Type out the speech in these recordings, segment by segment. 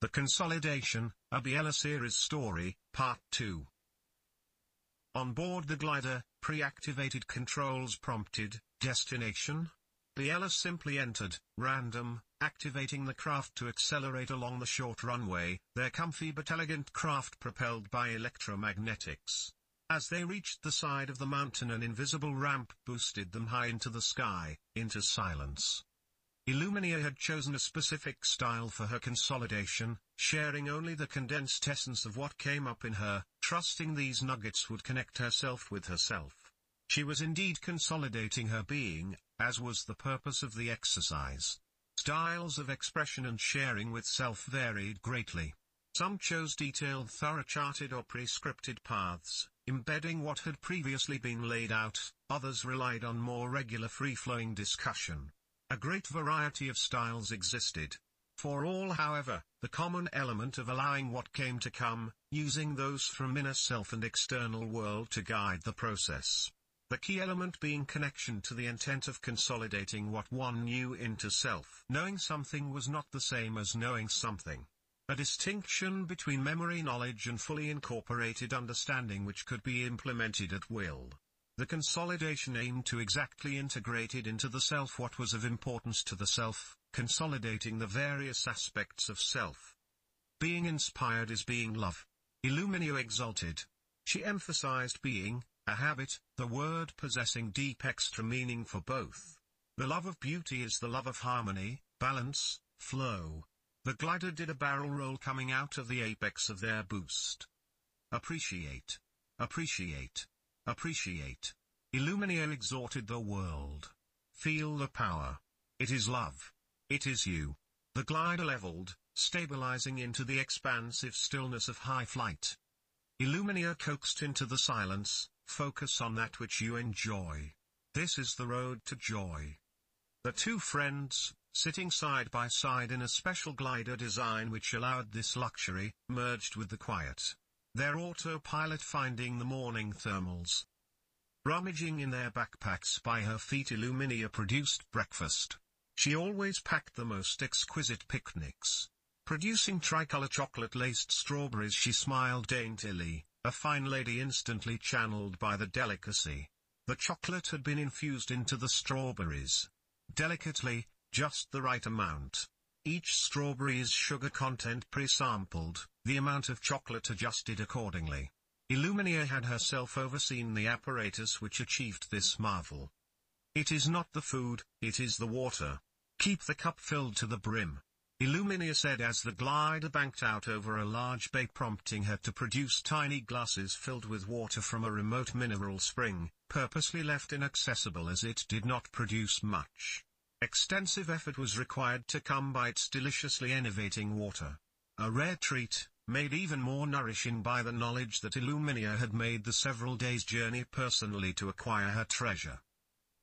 The Consolidation, a Biella series story, Part 2. On board the glider, pre-activated controls prompted, destination? Biella simply entered, random, activating the craft to accelerate along the short runway, their comfy but elegant craft propelled by electromagnetics. As they reached the side of the mountain an invisible ramp boosted them high into the sky, into silence. Eluminia had chosen a specific style for her consolidation, sharing only the condensed essence of what came up in her, trusting these nuggets would connect herself with herself. She was indeed consolidating her being, as was the purpose of the exercise. Styles of expression and sharing with self varied greatly. Some chose detailed thorough charted or prescripted paths, embedding what had previously been laid out, others relied on more regular free-flowing discussion. A great variety of styles existed. For all however, the common element of allowing what came to come, using those from inner self and external world to guide the process. The key element being connection to the intent of consolidating what one knew into self. Knowing something was not the same as knowing something. A distinction between memory knowledge and fully incorporated understanding which could be implemented at will. The consolidation aimed to exactly integrate it into the self what was of importance to the self, consolidating the various aspects of self. Being inspired is being love. Eluminia exalted. She emphasized being, a habit, the word possessing deep extra meaning for both. The love of beauty is the love of harmony, balance, flow. The glider did a barrel roll coming out of the apex of their boost. Appreciate. Appreciate. Appreciate. Eluminia exhorted the world. Feel the power. It is love. It is you. The glider leveled, stabilizing into the expansive stillness of high flight. Eluminia coaxed into the silence, focus on that which you enjoy. This is the road to joy. The two friends, sitting side by side in a special glider design which allowed this luxury, merged with the quiet their autopilot finding the morning thermals. Rummaging in their backpacks by her feet Eluminia produced breakfast. She always packed the most exquisite picnics. Producing tricolor chocolate-laced strawberries she smiled daintily, a fine lady instantly channeled by the delicacy. The chocolate had been infused into the strawberries. Delicately, just the right amount. Each strawberry's sugar content pre-sampled, the amount of chocolate adjusted accordingly. Eluminia had herself overseen the apparatus which achieved this marvel. It is not the food, it is the water. Keep the cup filled to the brim. Eluminia said as the glider banked out over a large bay prompting her to produce tiny glasses filled with water from a remote mineral spring, purposely left inaccessible as it did not produce much. Extensive effort was required to come by its deliciously enervating water. A rare treat, made even more nourishing by the knowledge that Eluminia had made the several days' journey personally to acquire her treasure.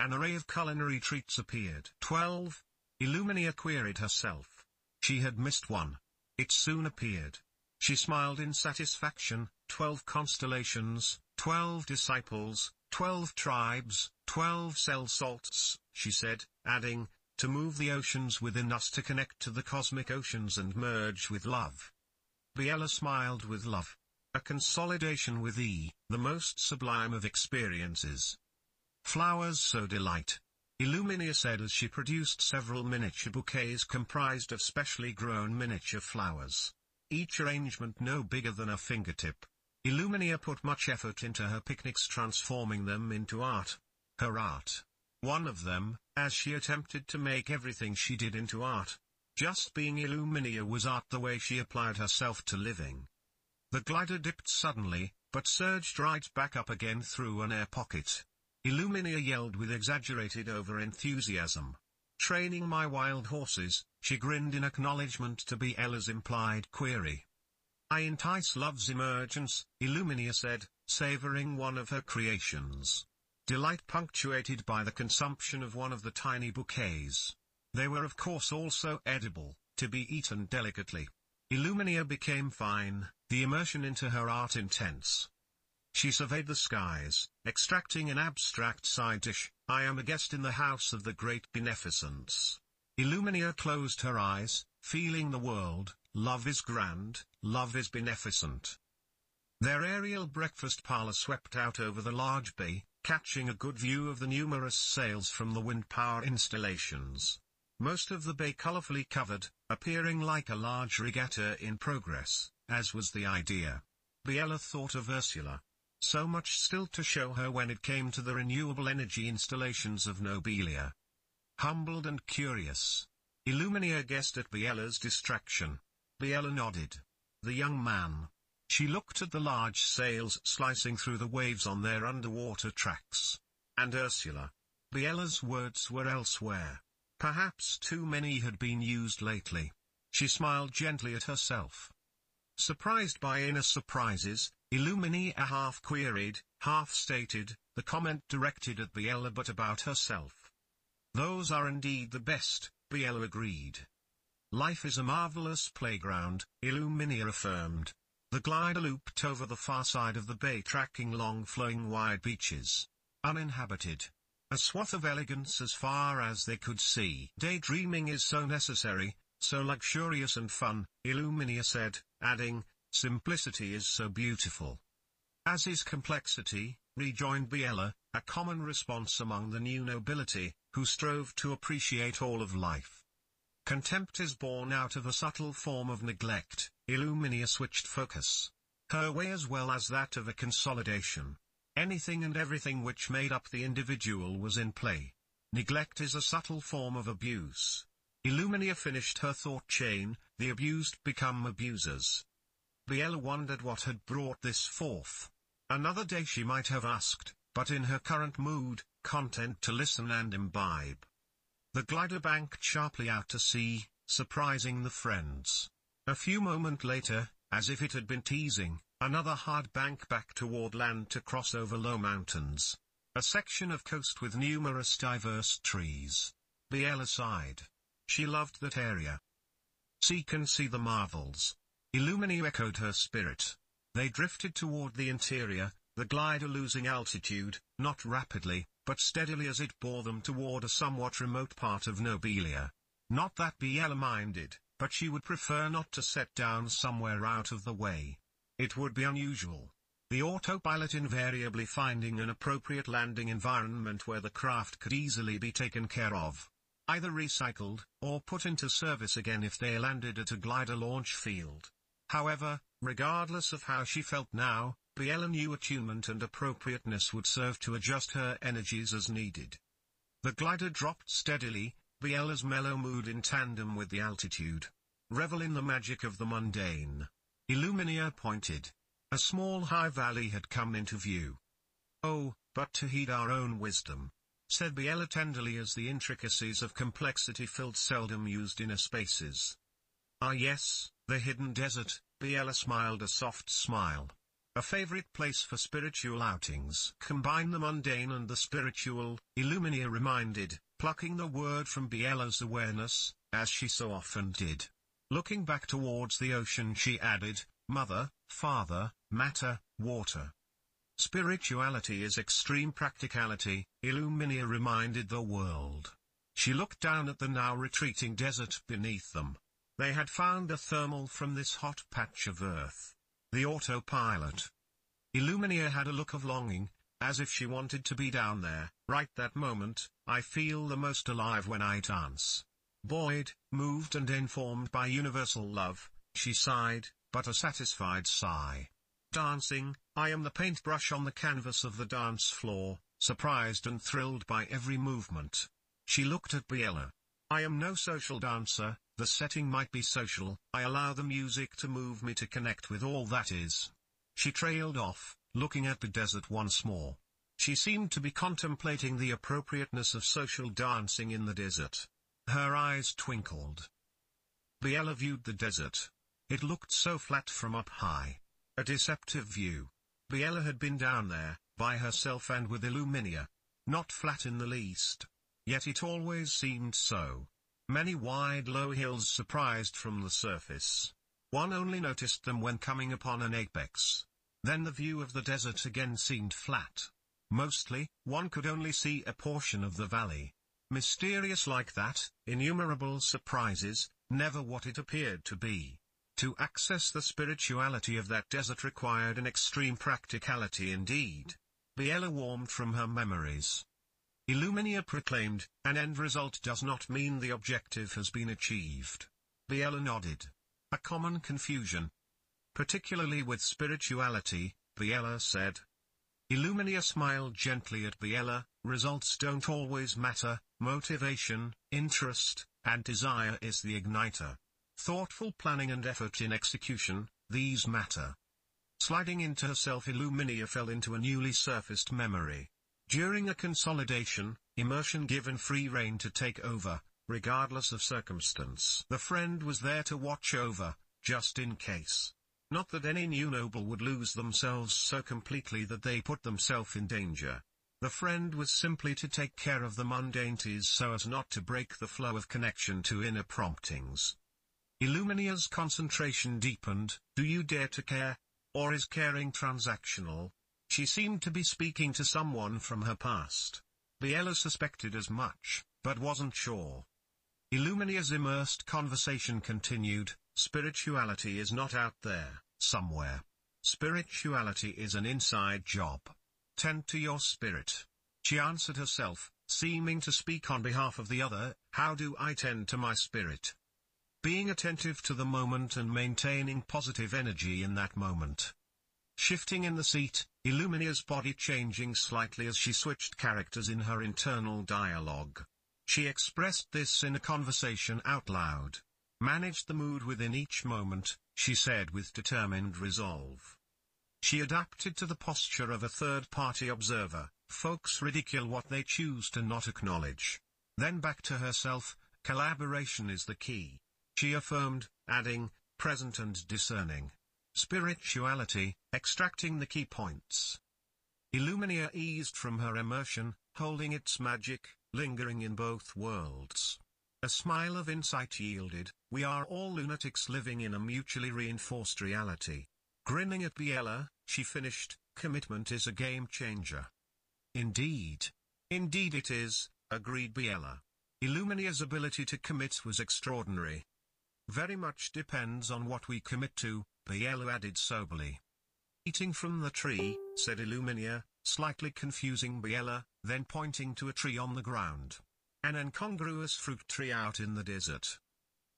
An array of culinary treats appeared. 12. Eluminia queried herself. She had missed one. It soon appeared. She smiled in satisfaction, twelve constellations, twelve disciples, twelve tribes, twelve cell salts, she said, adding, to move the oceans within us to connect to the cosmic oceans and merge with love. Biella smiled with love. A consolidation with E, the most sublime of experiences. Flowers so delight. Eluminia said as she produced several miniature bouquets comprised of specially grown miniature flowers. Each arrangement no bigger than a fingertip. Eluminia put much effort into her picnics transforming them into art. Her art. One of them, as she attempted to make everything she did into art, just being Eluminia was art the way she applied herself to living. The glider dipped suddenly, but surged right back up again through an air pocket. Eluminia yelled with exaggerated over-enthusiasm. Training my wild horses, she grinned in acknowledgement to Biella's implied query. I entice love's emergence, Eluminia said, savoring one of her creations. Delight punctuated by the consumption of one of the tiny bouquets. They were of course also edible, to be eaten delicately. Eluminia became fine, the immersion into her art intense. She surveyed the skies, extracting an abstract side dish, I am a guest in the house of the great beneficence. Eluminia closed her eyes, feeling the world, love is grand, love is beneficent. Their aerial breakfast parlor swept out over the large bay, catching a good view of the numerous sails from the wind power installations. Most of the bay colorfully covered, appearing like a large regatta in progress, as was the idea. Biella thought of Ursula. So much still to show her when it came to the renewable energy installations of Nobelia. Humbled and curious. Eluminia guessed at Biella's distraction. Biella nodded. The young man. She looked at the large sails slicing through the waves on their underwater tracks. And Ursula. Biella's words were elsewhere. Perhaps too many had been used lately. She smiled gently at herself. Surprised by inner surprises, Eluminia half queried, half stated, the comment directed at Biella but about herself. Those are indeed the best, Biella agreed. Life is a marvelous playground, Eluminia affirmed. The glider looped over the far side of the bay tracking long flowing wide beaches. Uninhabited. A swath of elegance as far as they could see. Daydreaming is so necessary, so luxurious and fun, Eluminia said, adding, simplicity is so beautiful. As is complexity, rejoined Biella, a common response among the new nobility, who strove to appreciate all of life. Contempt is born out of a subtle form of neglect, Eluminia switched focus. Her way as well as that of a consolidation. Anything and everything which made up the individual was in play. Neglect is a subtle form of abuse. Eluminia finished her thought chain, the abused become abusers. Biella wondered what had brought this forth. Another day she might have asked, but in her current mood, content to listen and imbibe. The glider banked sharply out to sea, surprising the friends. A few moments later, as if it had been teasing, Another hard bank back toward land to cross over low mountains. A section of coast with numerous diverse trees. Biella sighed. She loved that area. Seek and see the marvels. Eluminia echoed her spirit. They drifted toward the interior, the glider losing altitude, not rapidly, but steadily as it bore them toward a somewhat remote part of Nobelia. Not that Biella minded, but she would prefer not to set down somewhere out of the way. It would be unusual. The autopilot invariably finding an appropriate landing environment where the craft could easily be taken care of. Either recycled, or put into service again if they landed at a glider launch field. However, regardless of how she felt now, Biella knew attunement and appropriateness would serve to adjust her energies as needed. The glider dropped steadily, Biella's mellow mood in tandem with the altitude. Revel in the magic of the mundane. Eluminia pointed. A small high valley had come into view. Oh, but to heed our own wisdom, said Biella tenderly as the intricacies of complexity filled seldom used inner spaces. Ah yes, the hidden desert, Biella smiled a soft smile. A favorite place for spiritual outings. Combine the mundane and the spiritual, Eluminia reminded, plucking the word from Biella's awareness, as she so often did. Looking back towards the ocean she added, Mother, Father, Matter, Water. Spirituality is extreme practicality, Eluminia reminded the world. She looked down at the now retreating desert beneath them. They had found a thermal from this hot patch of earth. The autopilot. Eluminia had a look of longing, as if she wanted to be down there, right that moment, I feel the most alive when I dance. Buoyed, moved and informed by universal love, she sighed, but a satisfied sigh. Dancing, I am the paintbrush on the canvas of the dance floor, surprised and thrilled by every movement. She looked at Biella. I am no social dancer, the setting might be social, I allow the music to move me to connect with all that is. She trailed off, looking at the desert once more. She seemed to be contemplating the appropriateness of social dancing in the desert. Her eyes twinkled. Biella viewed the desert. It looked so flat from up high. A deceptive view. Biella had been down there, by herself and with Eluminia. Not flat in the least. Yet it always seemed so. Many wide low hills surprised from the surface. One only noticed them when coming upon an apex. Then the view of the desert again seemed flat. Mostly, one could only see a portion of the valley. Mysterious like that, innumerable surprises, never what it appeared to be. To access the spirituality of that desert required an extreme practicality indeed. Biella warmed from her memories. Eluminia proclaimed, an end result does not mean the objective has been achieved. Biella nodded. A common confusion. Particularly with spirituality, Biella said. Eluminia smiled gently at Biella, results don't always matter, motivation, interest, and desire is the igniter. Thoughtful planning and effort in execution, these matter. Sliding into herself Eluminia fell into a newly surfaced memory. During a consolidation, immersion given free rein to take over, regardless of circumstance. The friend was there to watch over, just in case. Not that any new noble would lose themselves so completely that they put themselves in danger. The friend was simply to take care of the mundanities so as not to break the flow of connection to inner promptings. Eluminia's concentration deepened, do you dare to care? Or is caring transactional? She seemed to be speaking to someone from her past. Biella suspected as much, but wasn't sure. Eluminia's immersed conversation continued, spirituality is not out there, somewhere. Spirituality is an inside job. Tend to your spirit. She answered herself, seeming to speak on behalf of the other, how do I tend to my spirit? Being attentive to the moment and maintaining positive energy in that moment. Shifting in the seat, Eluminia's body changing slightly as she switched characters in her internal dialogue. She expressed this in a conversation out loud. Managed the mood within each moment, she said with determined resolve. She adapted to the posture of a third-party observer, folks ridicule what they choose to not acknowledge. Then back to herself, collaboration is the key she affirmed, adding, present and discerning. Spirituality, extracting the key points. Eluminia eased from her immersion, holding its magic, lingering in both worlds. A smile of insight yielded, we are all lunatics living in a mutually reinforced reality. Grinning at Biella, she finished, commitment is a game changer. Indeed. Indeed it is, agreed Biella. Eluminia's ability to commit was extraordinary. Very much depends on what we commit to, Biella added soberly. Eating from the tree, said Eluminia, slightly confusing Biella, then pointing to a tree on the ground. An incongruous fruit tree out in the desert.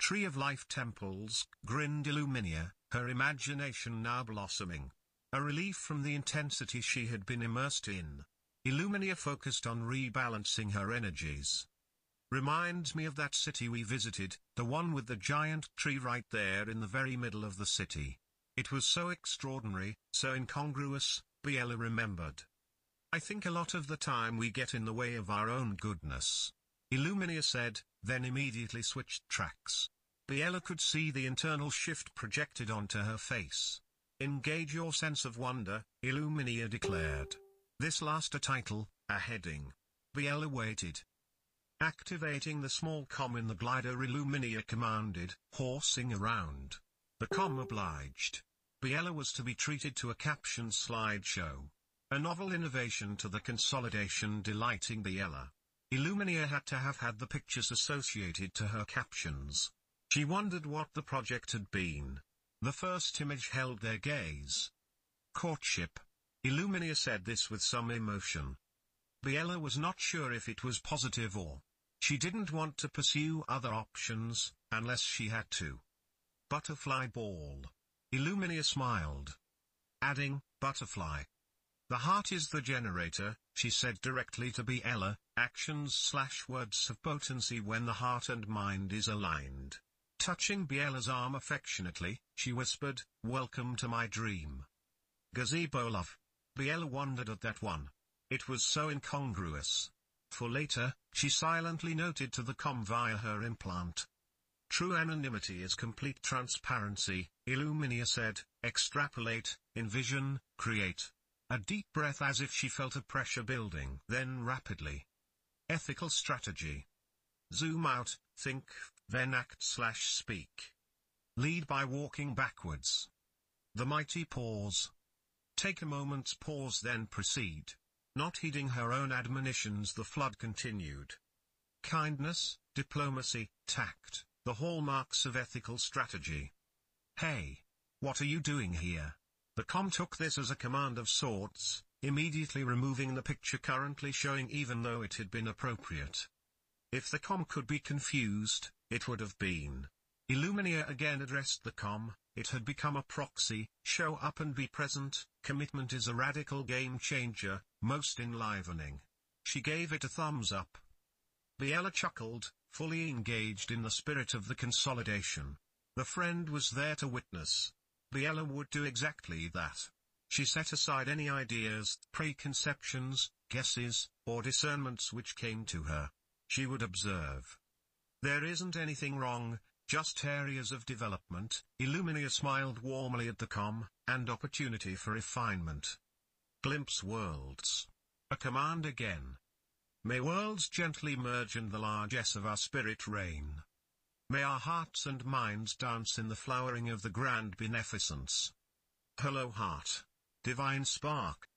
Tree of Life temples, grinned Eluminia, her imagination now blossoming. A relief from the intensity she had been immersed in. Eluminia focused on rebalancing her energies. Reminds me of that city we visited, the one with the giant tree right there in the very middle of the city. It was so extraordinary, so incongruous, Biella remembered. I think a lot of the time we get in the way of our own goodness. Eluminia said, then immediately switched tracks. Biella could see the internal shift projected onto her face. Engage your sense of wonder, Eluminia declared. This last a title, a heading. Biella waited, Activating the small com in the glider Eluminia commanded, horsing around. The com obliged. Biella was to be treated to a caption slideshow. A novel innovation to the consolidation delighting Biella. Eluminia had to have had the pictures associated to her captions. She wondered what the project had been. The first image held their gaze. Courtship. Eluminia said this with some emotion. Biella was not sure if it was positive or she didn't want to pursue other options, unless she had to. Butterfly ball. Eluminia smiled. Adding, butterfly. The heart is the generator, she said directly to Biella, actions slash words have potency when the heart and mind is aligned. Touching Biella's arm affectionately, she whispered, welcome to my dream. Gazebo love. Biella wondered at that one. It was so incongruous. For later, she silently noted to the com via her implant. True anonymity is complete transparency, Eluminia said, extrapolate, envision, create. A deep breath as if she felt a pressure building. Then rapidly. Ethical strategy. Zoom out, think, then act slash speak. Lead by walking backwards. The mighty pause. Take a moment's pause then proceed. Not heeding her own admonitions the flood continued. Kindness, diplomacy, tact, the hallmarks of ethical strategy. Hey! What are you doing here? The com took this as a command of sorts, immediately removing the picture currently showing even though it had been appropriate. If the com could be confused, it would have been. Eluminia again addressed the com, it had become a proxy, show up and be present, commitment is a radical game changer, most enlivening. She gave it a thumbs up. Biella chuckled, fully engaged in the spirit of the consolidation. The friend was there to witness. Biella would do exactly that. She set aside any ideas, preconceptions, guesses, or discernments which came to her. She would observe. There isn't anything wrong, just areas of development, Eluminia smiled warmly at the com, and opportunity for refinement. Glimpse worlds. A command again. May worlds gently merge and the largesse of our spirit reign. May our hearts and minds dance in the flowering of the grand beneficence. Hello heart. Divine spark.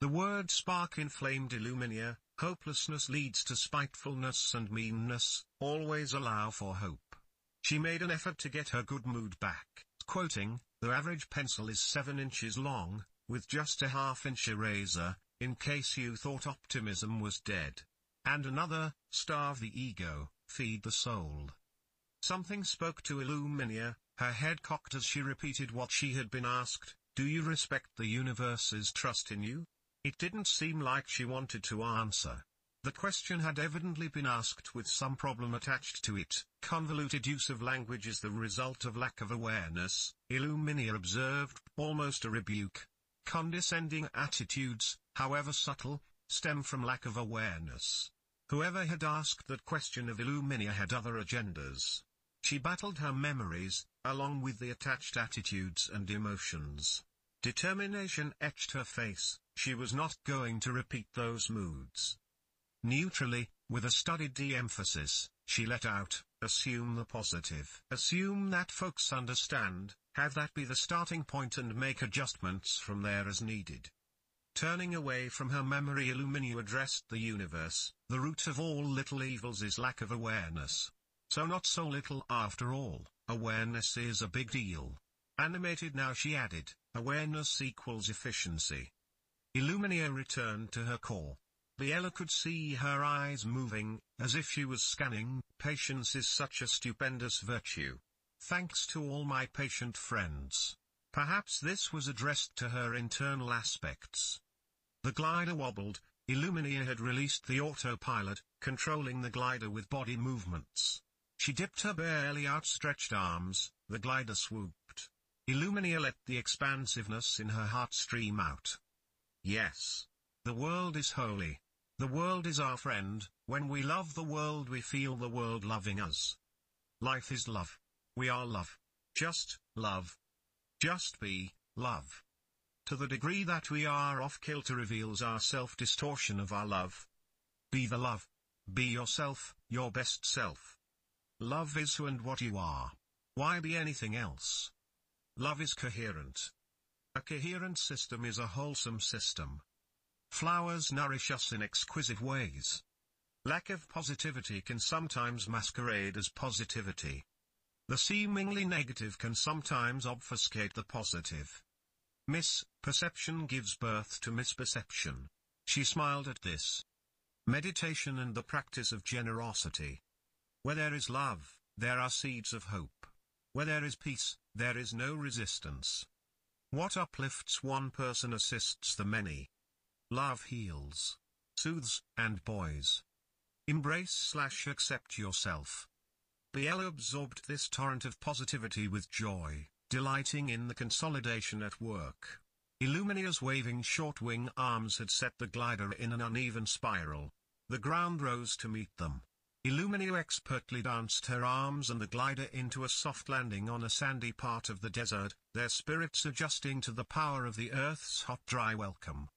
The word spark inflamed Eluminia, hopelessness leads to spitefulness and meanness, always allow for hope. She made an effort to get her good mood back, quoting, the average pencil is 7 inches long, with just a half inch eraser, in case you thought optimism was dead. And another, starve the ego, feed the soul. Something spoke to Eluminia, her head cocked as she repeated what she had been asked, do you respect the universe's trust in you? It didn't seem like she wanted to answer. The question had evidently been asked with some problem attached to it. Convoluted use of language is the result of lack of awareness, Eluminia observed, almost a rebuke. Condescending attitudes, however subtle, stem from lack of awareness. Whoever had asked that question of Eluminia had other agendas. She battled her memories, along with the attached attitudes and emotions. Determination etched her face, she was not going to repeat those moods. Neutrally, with a studied de-emphasis, she let out, assume the positive. Assume that folks understand, have that be the starting point and make adjustments from there as needed. Turning away from her memory Eluminia addressed the universe, the root of all little evils is lack of awareness. So not so little after all, awareness is a big deal. Animated now she added, awareness equals efficiency. Eluminia returned to her core. Biella could see her eyes moving, as if she was scanning, patience is such a stupendous virtue. Thanks to all my patient friends. Perhaps this was addressed to her internal aspects. The glider wobbled, Eluminia had released the autopilot, controlling the glider with body movements. She dipped her barely outstretched arms, the glider swooped. Eluminia let the expansiveness in her heart stream out. Yes. The world is holy. The world is our friend, when we love the world we feel the world loving us. Life is love. We are love. Just, love. Just be, love. To the degree that we are off kilter reveals our self-distortion of our love. Be the love. Be yourself, your best self. Love is who and what you are. Why be anything else? Love is coherent. A coherent system is a wholesome system. Flowers nourish us in exquisite ways. Lack of positivity can sometimes masquerade as positivity. The seemingly negative can sometimes obfuscate the positive. Misperception gives birth to misperception. She smiled at this. Meditation and the practice of generosity. Where there is love, there are seeds of hope. Where there is peace, there is no resistance. What uplifts one person assists the many. Love heals, soothes, and buoys. Embrace slash accept yourself. Biella absorbed this torrent of positivity with joy, delighting in the consolidation at work. Eluminia's waving short wing arms had set the glider in an uneven spiral. The ground rose to meet them. Eluminia expertly danced her arms and the glider into a soft landing on a sandy part of the desert, their spirits adjusting to the power of the earth's hot dry welcome.